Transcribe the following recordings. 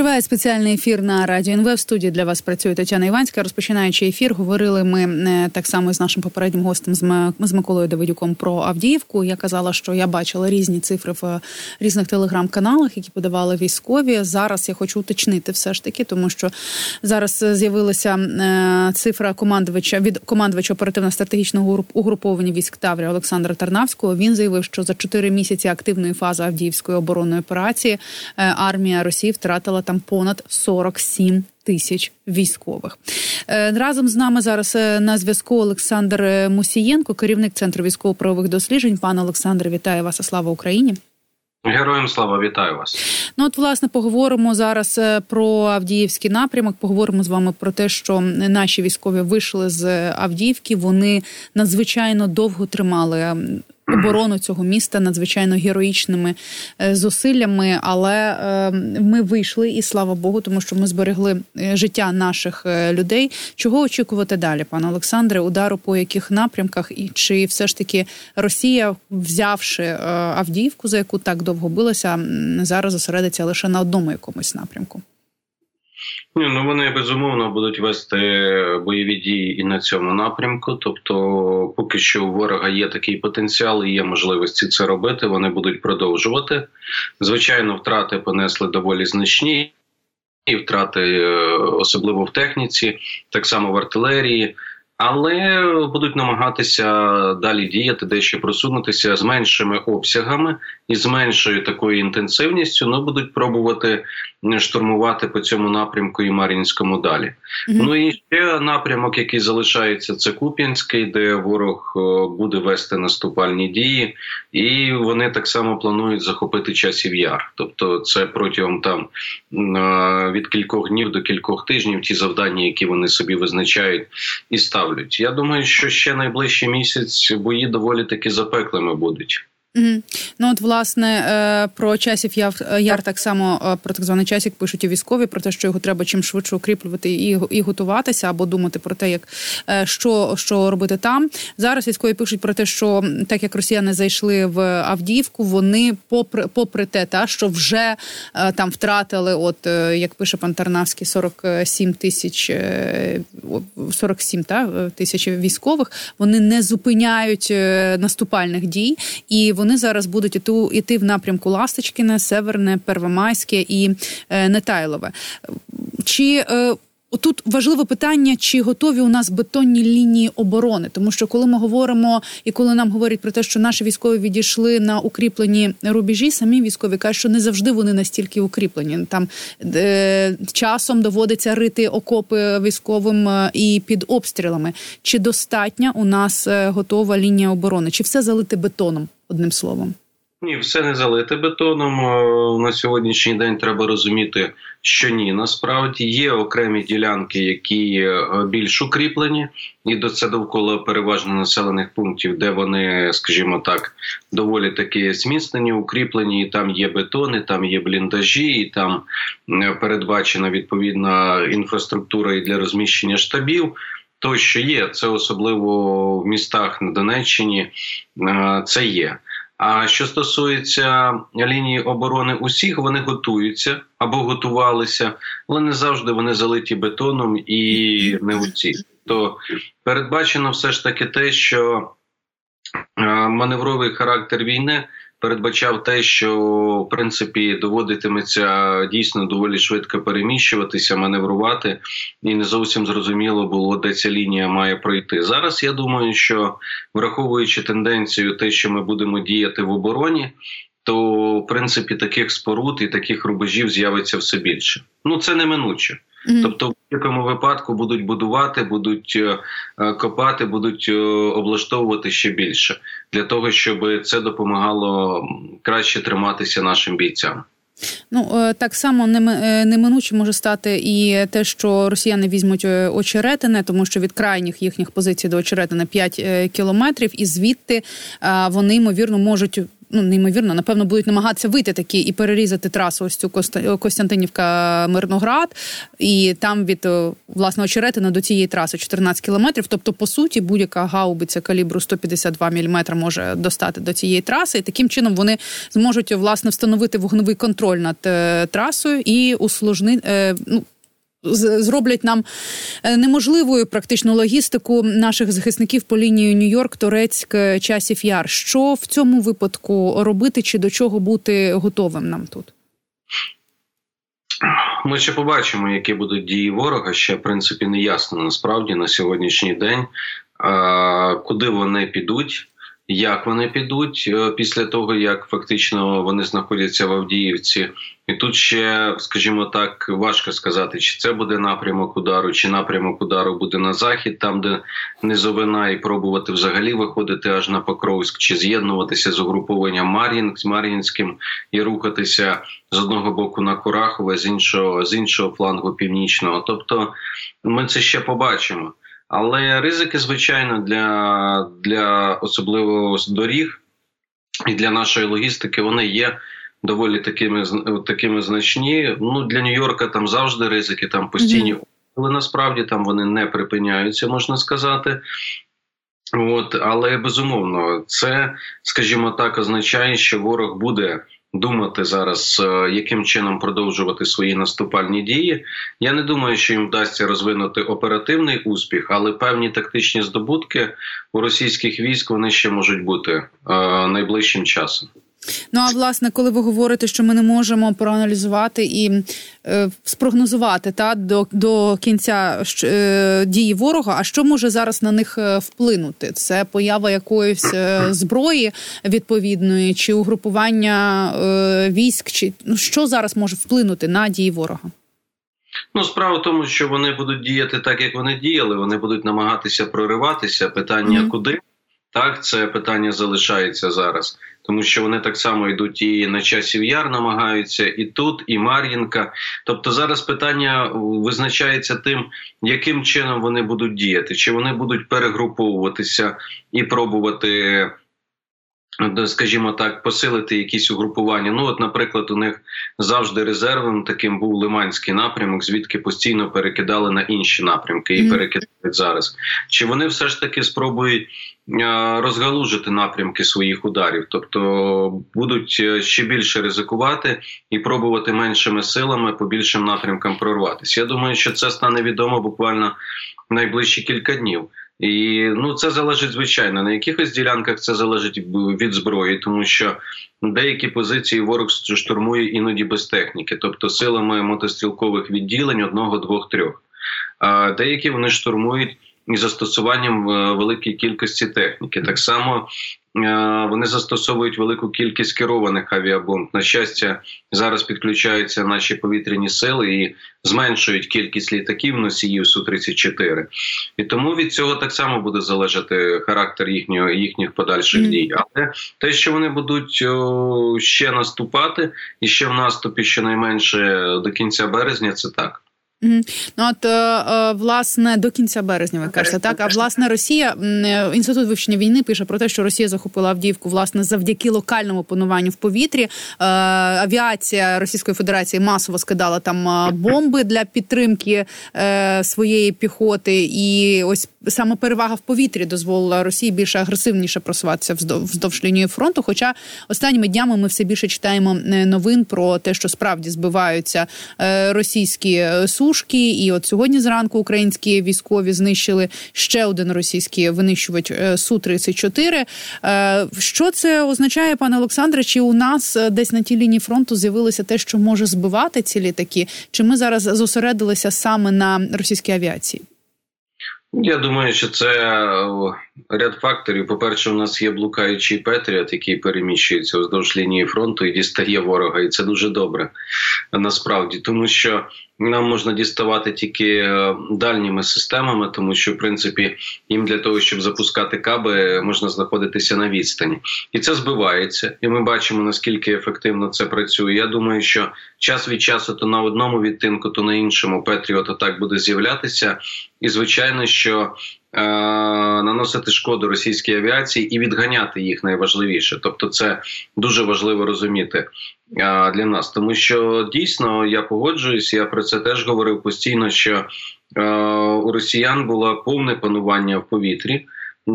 Триває спеціальний ефір на радіо НВ. В студії для вас працює Тетяна Іванська. Розпочинаючи ефір, говорили ми е, так само з нашим попереднім гостем з Миколою Давидюком про Авдіївку. Я казала, що я бачила різні цифри в е, різних телеграм-каналах, які подавали військові. Зараз я хочу уточнити все ж таки, тому що зараз з'явилася е, цифра командувача від командувача оперативно-стратегічного угруповання військ Таврія Олександра Тарнавського. Він заявив, що за чотири місяці активної фази Авдіївської оборонної операції армія Росії втратила там понад 47 Тисяч військових е, разом з нами зараз е, на зв'язку Олександр Мусієнко, керівник центру військово-правових досліджень. Пане Олександре, вітаю вас! Слава Україні! Героям слава вітаю вас. Ну от власне поговоримо зараз е, про Авдіївський напрямок. Поговоримо з вами про те, що наші військові вийшли з Авдіївки. Вони надзвичайно довго тримали оборону цього міста надзвичайно героїчними е, зусиллями. Але е, ми вийшли, і слава Богу, тому що ми зберегли е, життя наших людей. Чого очікувати далі, пане Олександре? Удару по яких напрямках, і чи все ж таки Росія, взявши Авдіївку, за яку так довго билася, зараз зосередиться лише на одному якомусь напрямку? Ні, ну вони безумовно будуть вести бойові дії і на цьому напрямку. Тобто, поки що у ворога є такий потенціал і є можливості це робити. Вони будуть продовжувати. Звичайно, втрати понесли доволі значні, і втрати е, особливо в техніці, так само в артилерії але будуть намагатися далі діяти, дещо просунутися з меншими обсягами і з меншою такою інтенсивністю. Ну будуть пробувати штурмувати по цьому напрямку і Мар'їнському далі. Mm-hmm. Ну і ще напрямок, який залишається, це Куп'янський, де ворог буде вести наступальні дії, і вони так само планують захопити часів яр. Тобто, це протягом там від кількох днів до кількох тижнів ті завдання, які вони собі визначають і ставлять ставлять. Я думаю, що ще найближчий місяць бої доволі таки запеклими будуть. Угу. Ну от власне е, про часів яр, яр так само е, про так званий часик пишуть у військові про те, що його треба чим швидше укріплювати і і готуватися, або думати про те, як е, що що робити там. Зараз військові пишуть про те, що так як росіяни зайшли в Авдіївку, вони, попри попри те, та що вже там втратили, от як пише пан Тарнавський, 47 тисяч 47 та тисяч військових. Вони не зупиняють наступальних дій і вони зараз будуть іту, іти в напрямку Ласточкіне, Северне, Первомайське і е, Нетайлове. Чи Тут важливе питання, чи готові у нас бетонні лінії оборони, тому що коли ми говоримо і коли нам говорять про те, що наші військові відійшли на укріплені рубежі, самі військові кажуть, що не завжди вони настільки укріплені. Там е, часом доводиться рити окопи військовим е, і під обстрілами. Чи достатня у нас е, готова лінія оборони? Чи все залити бетоном? Одним словом. Ні, все не залите бетоном. На сьогоднішній день треба розуміти, що ні, насправді є окремі ділянки, які е, більш укріплені, і до це довкола переважно населених пунктів, де вони, скажімо так, доволі таки зміцнені, укріплені. і Там є бетони, там є бліндажі, і там е, передбачена відповідна інфраструктура і для розміщення штабів. То, що є, це особливо в містах на Донеччині, е, це є. А що стосується лінії оборони усіх, вони готуються або готувалися, але не завжди вони залиті бетоном і не усі. То передбачено все ж таки те, що е, маневровий характер війни передбачав те, що в принципі доводитиметься дійсно доволі швидко переміщуватися, маневрувати, і не зовсім зрозуміло було, де ця лінія має пройти. Зараз я думаю, що враховуючи тенденцію, те, що ми будемо діяти в обороні. То в принципі таких споруд і таких рубежів з'явиться все більше. Ну це неминуче. Mm-hmm. Тобто, в будь-якому випадку будуть будувати, будуть е, е, копати, будуть е, облаштовувати ще більше для того, щоб це допомагало краще триматися нашим бійцям. Ну так само неминуче може стати і те, що росіяни візьмуть очеретине, тому що від крайніх їхніх позицій до очеретина 5 кілометрів, і звідти вони ймовірно можуть ну неймовірно, напевно, будуть намагатися вийти такі і перерізати трасу. Ось цю Костянтинівка Мирноград, і там від власне очеретина до цієї траси 14 кілометрів. Тобто, по суті, будь-яка гаубиця калібру 152 мм може достати до цієї траси, і таким чином вони зможуть власне встановити вогневий контроль над е, трасою і усложнити. Е, ну, Зроблять нам е, неможливою практично логістику наших захисників по лінії Нью-Йорк, Торецьк, часів яр. Що в цьому випадку робити, чи до чого бути готовим нам тут? Ми ще побачимо, які будуть дії ворога. Ще в принципі не ясно насправді на сьогоднішній день, куди вони підуть як вони підуть е, після того, як фактично вони знаходяться в Авдіївці, і тут ще, скажімо так, важко сказати, чи це буде напрямок удару, чи напрямок удару буде на захід, там де низовина, і пробувати взагалі виходити аж на Покровськ, чи з'єднуватися з угрупованням Мар'їн з Мар'їнським і рухатися з одного боку на Курахове, з іншого з іншого флангу північного. Тобто, ми це ще побачимо. Але ризики, звичайно, для для особливо доріг і для нашої логістики вони є доволі такими такими значні. Ну для Нью-Йорка там завжди ризики, там постійні, але насправді там вони не припиняються, можна сказати. От, але безумовно, це, скажімо так, означає, що ворог буде думати зараз, е, яким чином продовжувати свої наступальні дії. Я не думаю, що їм вдасться розвинути оперативний успіх, але певні тактичні здобутки у російських військ вони ще можуть бути е, найближчим часом. Ну а власне, коли ви говорите, що ми не можемо проаналізувати і е, спрогнозувати та до до кінця е, дії ворога, а що може зараз на них е, вплинути? Це поява якоїсь е, зброї відповідної, чи угрупування е, військ, чи ну що зараз може вплинути на дії ворога? Ну, справа в тому, що вони будуть діяти так, як вони діяли. Вони будуть намагатися прориватися. Питання mm-hmm. куди так, це питання залишається зараз тому що вони так само йдуть і на часів яр намагаються, і тут, і Мар'їнка. Тобто зараз питання визначається тим, яким чином вони будуть діяти, чи вони будуть перегруповуватися і пробувати. Скажімо так, посилити якісь угрупування. Ну, от, наприклад, у них завжди резервом таким був Лиманський напрямок, звідки постійно перекидали на інші напрямки і перекидають зараз. Чи вони все ж таки спробують Е, розгалужити напрямки своїх ударів, тобто будуть е, ще більше ризикувати і пробувати меншими силами по більшим напрямкам прорватися. Я думаю, що це стане відомо буквально найближчі кілька днів. І ну це залежить звичайно на якихось ділянках. Це залежить від зброї, тому що деякі позиції ворог штурмує іноді без техніки, тобто силами мотострілкових відділень одного, двох, трьох. А деякі вони штурмують і застосуванням е, великої кількості техніки. Так само е, вони застосовують велику кількість керованих авіабомб. На щастя, зараз підключаються наші повітряні сили і зменшують кількість літаків носіїв су 34 і тому від цього так само буде залежати характер їхнього їхніх подальших mm. дій. Але те, що вони будуть ще наступати, і ще в наступі щонайменше до кінця березня, це так. Ну от е, е, власне до кінця березня ви кажете, так а власне Росія е, інститут вивчення війни пише про те, що Росія захопила Авдіївку власне завдяки локальному пануванню в повітрі. Авіація Російської Федерації масово скидала там бомби для підтримки своєї піхоти, і ось саме перевага в повітрі дозволила Росії більше агресивніше просуватися вздовж лінії фронту. Хоча останніми днями ми все більше читаємо новин про те, що справді збиваються російські су сушки. І от сьогодні зранку українські військові знищили ще один російський винищувач е, су 34 е, Що це означає, пане Олександре? Чи у нас е, десь на тій лінії фронту з'явилося те, що може збивати ці літаки? Чи ми зараз зосередилися саме на російській авіації? Я думаю, що це ряд факторів. По перше, у нас є блукаючий Петріот, який переміщується вздовж лінії фронту і дістає ворога, і це дуже добре насправді, тому що нам можна діставати тільки е, дальніми системами, тому що в принципі їм для того, щоб запускати каби, можна знаходитися на відстані, і це збивається. І ми бачимо наскільки ефективно це працює. Я думаю, що час від часу то на одному відтинку, то на іншому Петріот так буде з'являтися, і звичайно, що Наносити шкоду російській авіації і відганяти їх найважливіше, тобто це дуже важливо розуміти для нас, тому що дійсно я погоджуюсь, я про це теж говорив постійно. Що у росіян було повне панування в повітрі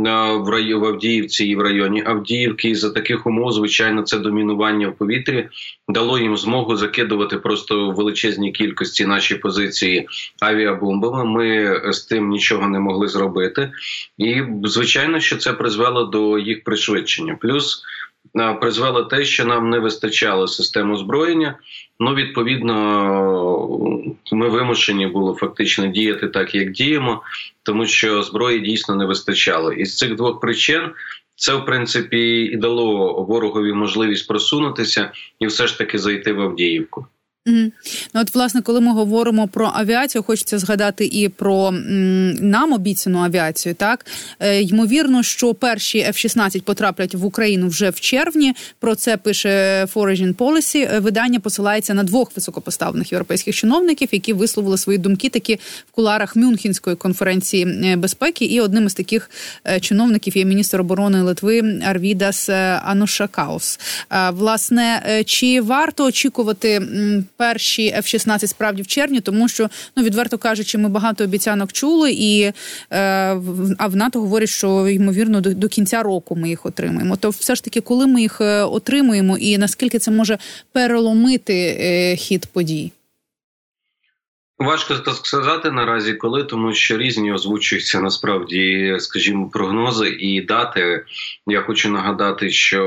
в рай... в Авдіївці і в районі Авдіївки. І за таких умов, звичайно, це домінування в повітрі дало їм змогу закидувати просто в величезній кількості наші позиції авіабомбами. Ми з тим нічого не могли зробити, і звичайно, що це призвело до їх пришвидшення. Плюс призвело те, що нам не вистачало систем озброєння. Ну, відповідно, ми вимушені були фактично діяти так, як діємо, тому що зброї дійсно не вистачало. І з цих двох причин це, в принципі, і дало ворогові можливість просунутися і все ж таки зайти в Авдіївку. Mm. Ну, от, власне, коли ми говоримо про авіацію, хочеться згадати і про м, нам обіцяну авіацію. Так е, ймовірно, що перші F-16 потраплять в Україну вже в червні. Про це пише Foreign Policy. Е, видання посилається на двох високопоставлених європейських чиновників, які висловили свої думки такі в куларах Мюнхенської конференції е, безпеки. І одним із таких е, чиновників є міністр оборони Литви Арвідас Анушакаус. Власне, чи варто очікувати? Перші F-16 справді в червні, тому що ну відверто кажучи, ми багато обіцянок чули, і е, а в НАТО говорять, що ймовірно до, до кінця року ми їх отримаємо. То все ж таки, коли ми їх е, отримуємо, і наскільки це може переломити е, хід подій? Важко сказати наразі, коли тому що різні озвучуються насправді, скажімо, прогнози і дати. Я хочу нагадати, що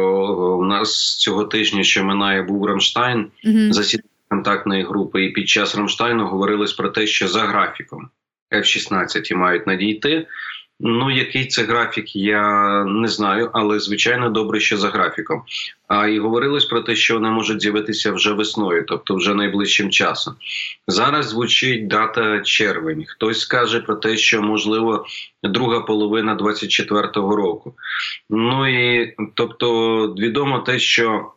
у нас цього тижня, що минає, був Рамштайн угу. засідання контактної групи, і під час Рамштайну говорилось про те, що за графіком F-16 мають надійти. Ну, який це графік, я не знаю, але звичайно добре, що за графіком. А і говорилось про те, що вони можуть з'явитися вже весною, тобто вже найближчим часом. Зараз звучить дата червень. Хтось скаже про те, що можливо друга половина 24-го року. Ну і тобто, відомо те, що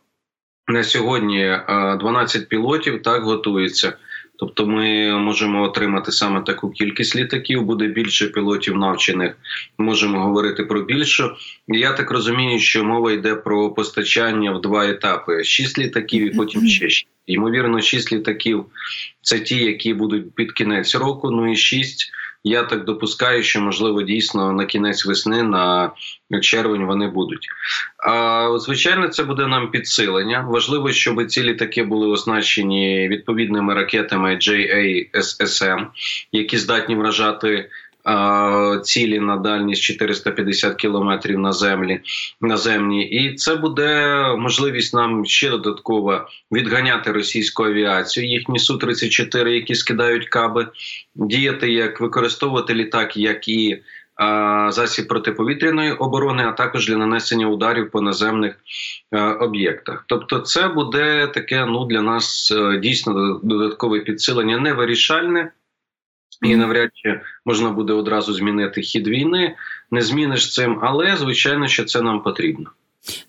на сьогодні 12 пілотів так готується. Тобто ми можемо отримати саме таку кількість літаків, буде більше пілотів навчених. Можемо говорити про більшу. Я так розумію, що мова йде про постачання в два етапи: шість літаків, і потім ще шість. Ймовірно, шість літаків це ті, які будуть під кінець року. Ну і шість я так допускаю, що можливо дійсно на кінець весни, на червень вони будуть. А звичайно, це буде нам підсилення. Важливо, щоб ці літаки були оснащені відповідними ракетами JASSM, які здатні вражати цілі на дальність 450 кілометрів на землі наземні, і це буде можливість нам ще додатково відганяти російську авіацію. Їхні су 34 які скидають каби, діяти як використовувати літак, як і Засіб протиповітряної оборони, а також для нанесення ударів по наземних об'єктах. Тобто, це буде таке ну для нас е, дійсно додаткове підсилення, невирішальне, і навряд чи можна буде одразу змінити хід війни. Не зміниш цим, але звичайно, що це нам потрібно.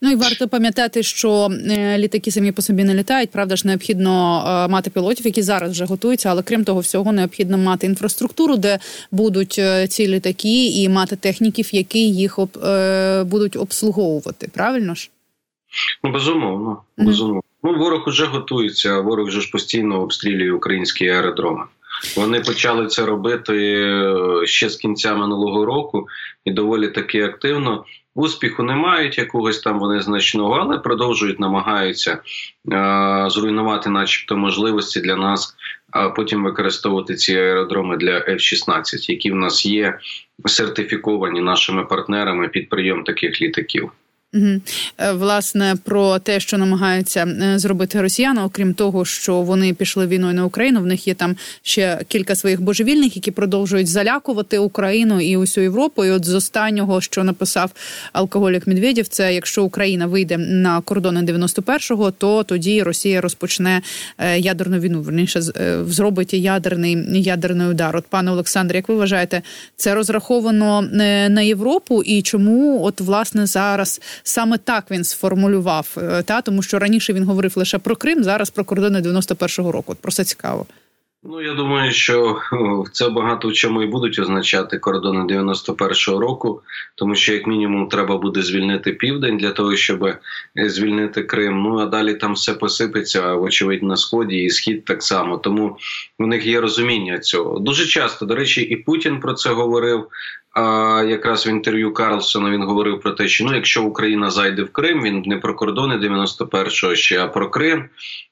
Ну і варто пам'ятати, що е, літаки самі по собі не літають. Правда ж, необхідно е, мати пілотів, які зараз вже готуються. Але крім того, всього необхідно мати інфраструктуру, де будуть е, ці літаки, і мати техніків, які їх об, будуть обслуговувати. Правильно ж? Ну безумовно, безумовно. Mm-hmm. Ну ворог уже готується. Ворог вже ж постійно обстрілює українські аеродроми. Вони почали це робити е, ще з кінця минулого року і доволі таки активно. Успіху не мають якогось там вони значного, але продовжують намагаються е, зруйнувати, начебто, можливості для нас, а потім використовувати ці аеродроми для F-16, які в нас є сертифіковані нашими партнерами під прийом таких літаків. Угу. Власне, про те, що намагаються е, зробити росіяни, окрім того, що вони пішли війною на Україну. В них є там ще кілька своїх божевільних, які продовжують залякувати Україну і усю Європу. І От з останнього, що написав алкоголік Медведєв, це якщо Україна вийде на кордони 91-го, то тоді Росія розпочне е, ядерну війну. Верніше зробить ядерний ядерний удар. От пане Олександре, як ви вважаєте, це розраховано на Європу і чому, от власне зараз? Саме так він сформулював, е, та тому що раніше він говорив лише про Крим, зараз про кордони 91-го року. От Про це цікаво. Ну, я думаю, що це багато в чому і будуть означати кордони 91-го року, тому що, як мінімум, треба буде звільнити південь для того, щоб е, звільнити Крим. Ну а далі там все посипеться, вочевидь, на сході і схід так само. Тому в них є розуміння цього. Дуже часто, до речі, і Путін про це говорив. А якраз в інтерв'ю Карлсона він говорив про те, що ну, якщо Україна зайде в Крим, він не про кордони 91-го ще, а про Крим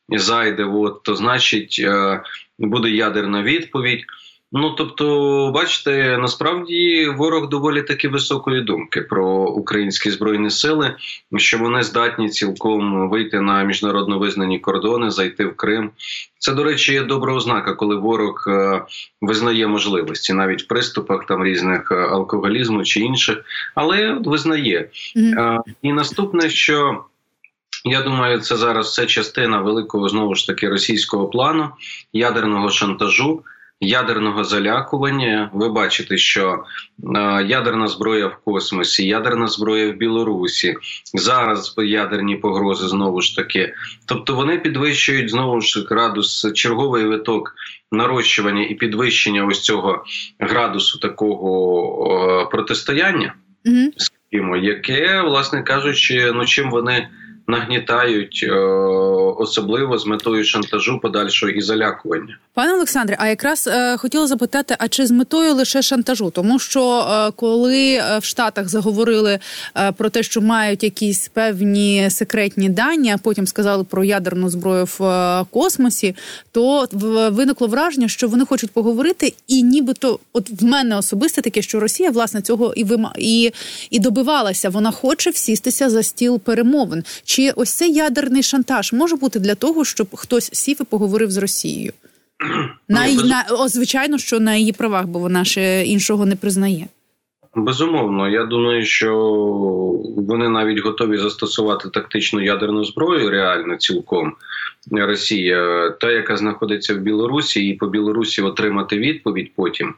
зайде, от, то значить е, буде ядерна відповідь. Ну тобто, бачите, насправді ворог доволі таки високої думки про українські збройні сили, що вони здатні цілком вийти на міжнародно визнані кордони, зайти в Крим. Це, до речі, є добра ознака, коли ворог е, визнає можливості навіть в приступах там різних е, алкоголізму чи інших, але визнає. Mm-hmm. І наступне, що я думаю, це зараз це частина великого знову ж таки російського плану ядерного шантажу. Ядерного залякування, ви бачите, що е, ядерна зброя в космосі, ядерна зброя в Білорусі, зараз ядерні погрози знову ж таки. Тобто вони підвищують знову ж градус, черговий виток нарощування і підвищення ось цього градусу такого е, протистояння, mm-hmm. яке, власне кажучи, ну чим вони нагнітають, е, особливо з метою шантажу подальшого і залякування. Пане Олександре, а якраз е, хотіла запитати, а чи з метою лише шантажу? Тому що е, коли в Штатах заговорили про те, що мають якісь певні секретні дані, а потім сказали про ядерну зброю в космосі, то виникло враження, що вони хочуть поговорити, і нібито, от в мене особисто таке, що Росія власне цього і вима і, і добивалася. Вона хоче всістися за стіл перемовин. Чи ось цей ядерний шантаж може бути для того, щоб хтось сів і поговорив з Росією? На, Ні, без... на о, звичайно, що на її правах, бо вона ще іншого не признає. Безумовно, я думаю, що вони навіть готові застосувати тактичну ядерну зброю реально цілком Росія, та яка знаходиться в Білорусі, і по Білорусі отримати відповідь потім,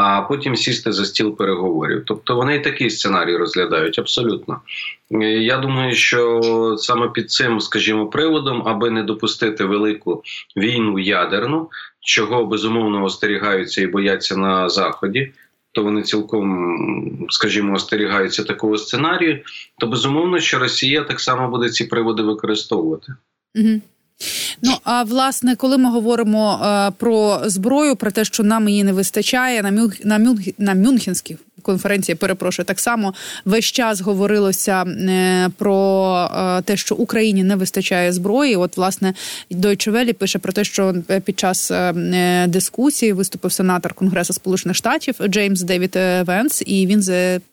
а потім сісти за стіл переговорів. Тобто вони і такий сценарій розглядають абсолютно. Я думаю, що саме під цим, скажімо, приводом, аби не допустити велику війну ядерну, чого безумовно остерігаються і бояться на заході то вони цілком, скажімо, остерігаються такого сценарію, то безумовно, що Росія так само буде ці приводи використовувати. Угу. Ну а власне, коли ми говоримо е, про зброю, про те, що нам її не вистачає, на Мюнх, на, Мюнх, на Мюнхенських конференції, перепрошую, так само весь час говорилося е, про е, те, що Україні не вистачає зброї. От, власне, Deutsche Welle пише про те, що під час е, дискусії виступив сенатор Конгресу Сполучених Штатів Джеймс Девід Венс, і він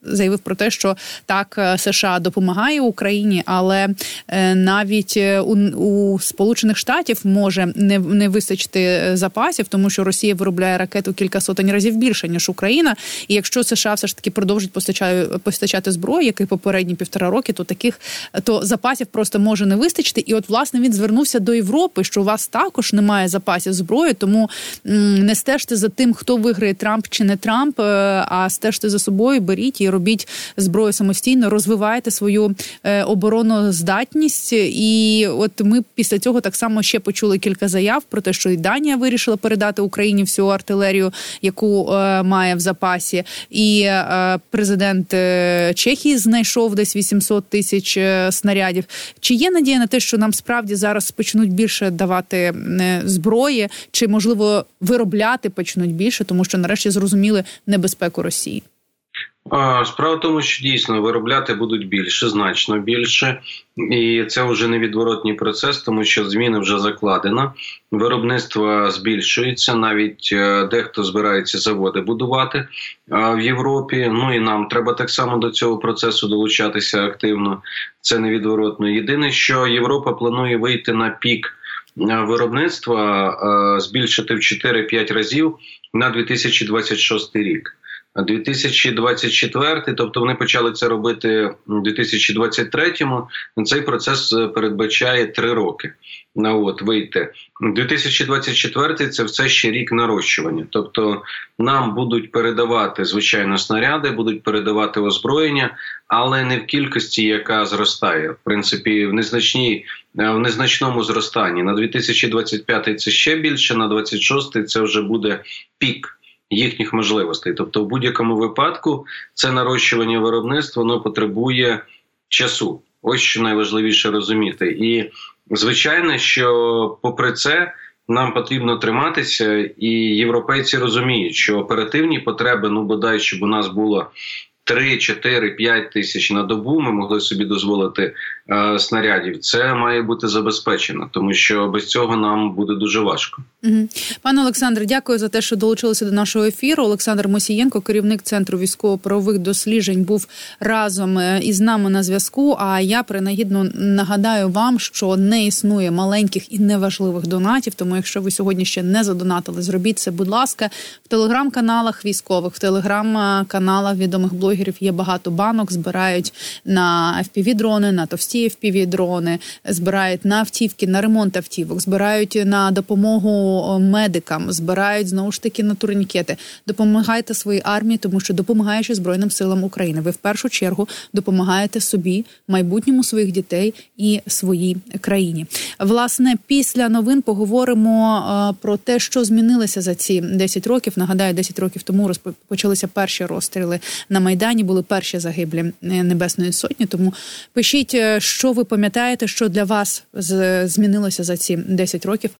заявив про те, що так США допомагає Україні, але навіть у, у Сполучених Штатів може не не вистачити запасів, тому що Росія виробляє ракету кілька сотень разів більше ніж Україна, і якщо США все ж таки продовжить постачати, постачати зброю, як і попередні півтора роки, то таких то запасів просто може не вистачити. І от власне він звернувся до Європи, що у вас також немає запасів зброї, тому не стежте за тим, хто виграє Трамп чи не Трамп, е, а стежте за собою, беріть і робіть зброю самостійно, розвивайте свою е, обороноздатність. І от ми після цього так само ще почули кілька заяв про те, що і Данія вирішила передати Україні всю артилерію, яку е, має в запасі, і Е, президент е, Чехії знайшов десь 800 тисяч е, снарядів. Чи є надія на те, що нам справді зараз почнуть більше давати зброї, чи можливо виробляти почнуть більше, тому що нарешті зрозуміли небезпеку Росії? Справа в тому, що дійсно виробляти будуть більше, значно більше, і це вже невідворотній процес, тому що зміни вже закладено. Виробництво збільшується. Навіть е, дехто збирається заводи будувати в Європі. Ну і нам треба так само до цього процесу долучатися активно. Це невідворотно. Єдине, що Європа планує вийти на пік е, виробництва, збільшити в 4-5 разів на 2026 рік. 2024, тобто вони почали це робити у 2023-му. Цей процес е, передбачає три роки. Ну от вийти 2024 – це все ще рік нарощування. Тобто нам будуть передавати звичайно снаряди, будуть передавати озброєння, але не в кількості, яка зростає. В принципі, в незначній е, в незначному зростанні на 2025 це ще більше, на 26 це вже буде пік їхніх можливостей. Тобто, в будь-якому випадку це нарощування виробництва воно потребує часу. Ось що найважливіше розуміти. І звичайно, що попри це. Нам потрібно триматися, і європейці розуміють, що оперативні потреби, ну бодай, щоб у нас було 3, 4, 5 тисяч на добу ми могли собі дозволити е, снарядів. Це має бути забезпечено, тому що без цього нам буде дуже важко. Угу. Пане Олександре, дякую за те, що долучилися до нашого ефіру. Олександр Мосієнко, керівник центру військово-правових досліджень, був разом е, із нами на зв'язку. А я принагідно нагадаю вам, що не існує маленьких і неважливих донатів. Тому, якщо ви сьогодні ще не задонатили, зробіть це, будь ласка, в телеграм-каналах військових, в телеграм-каналах відомих блогерів блогерів є багато банок, збирають на fpv дрони, на товсті fpv дрони, збирають на автівки, на ремонт автівок, збирають на допомогу медикам, збирають знову ж таки на турнікети. Допомагайте своїй армії, тому що допомагаючи збройним силам України, ви в першу чергу допомагаєте собі, майбутньому своїх дітей і своїй країні. Власне, після новин поговоримо про те, що змінилося за ці 10 років. Нагадаю, 10 років тому розпочалися перші розстріли на майдані. Майдані були перші загиблі е, Небесної Сотні. Тому пишіть, е, що ви пам'ятаєте, що для вас змінилося за ці 10 років.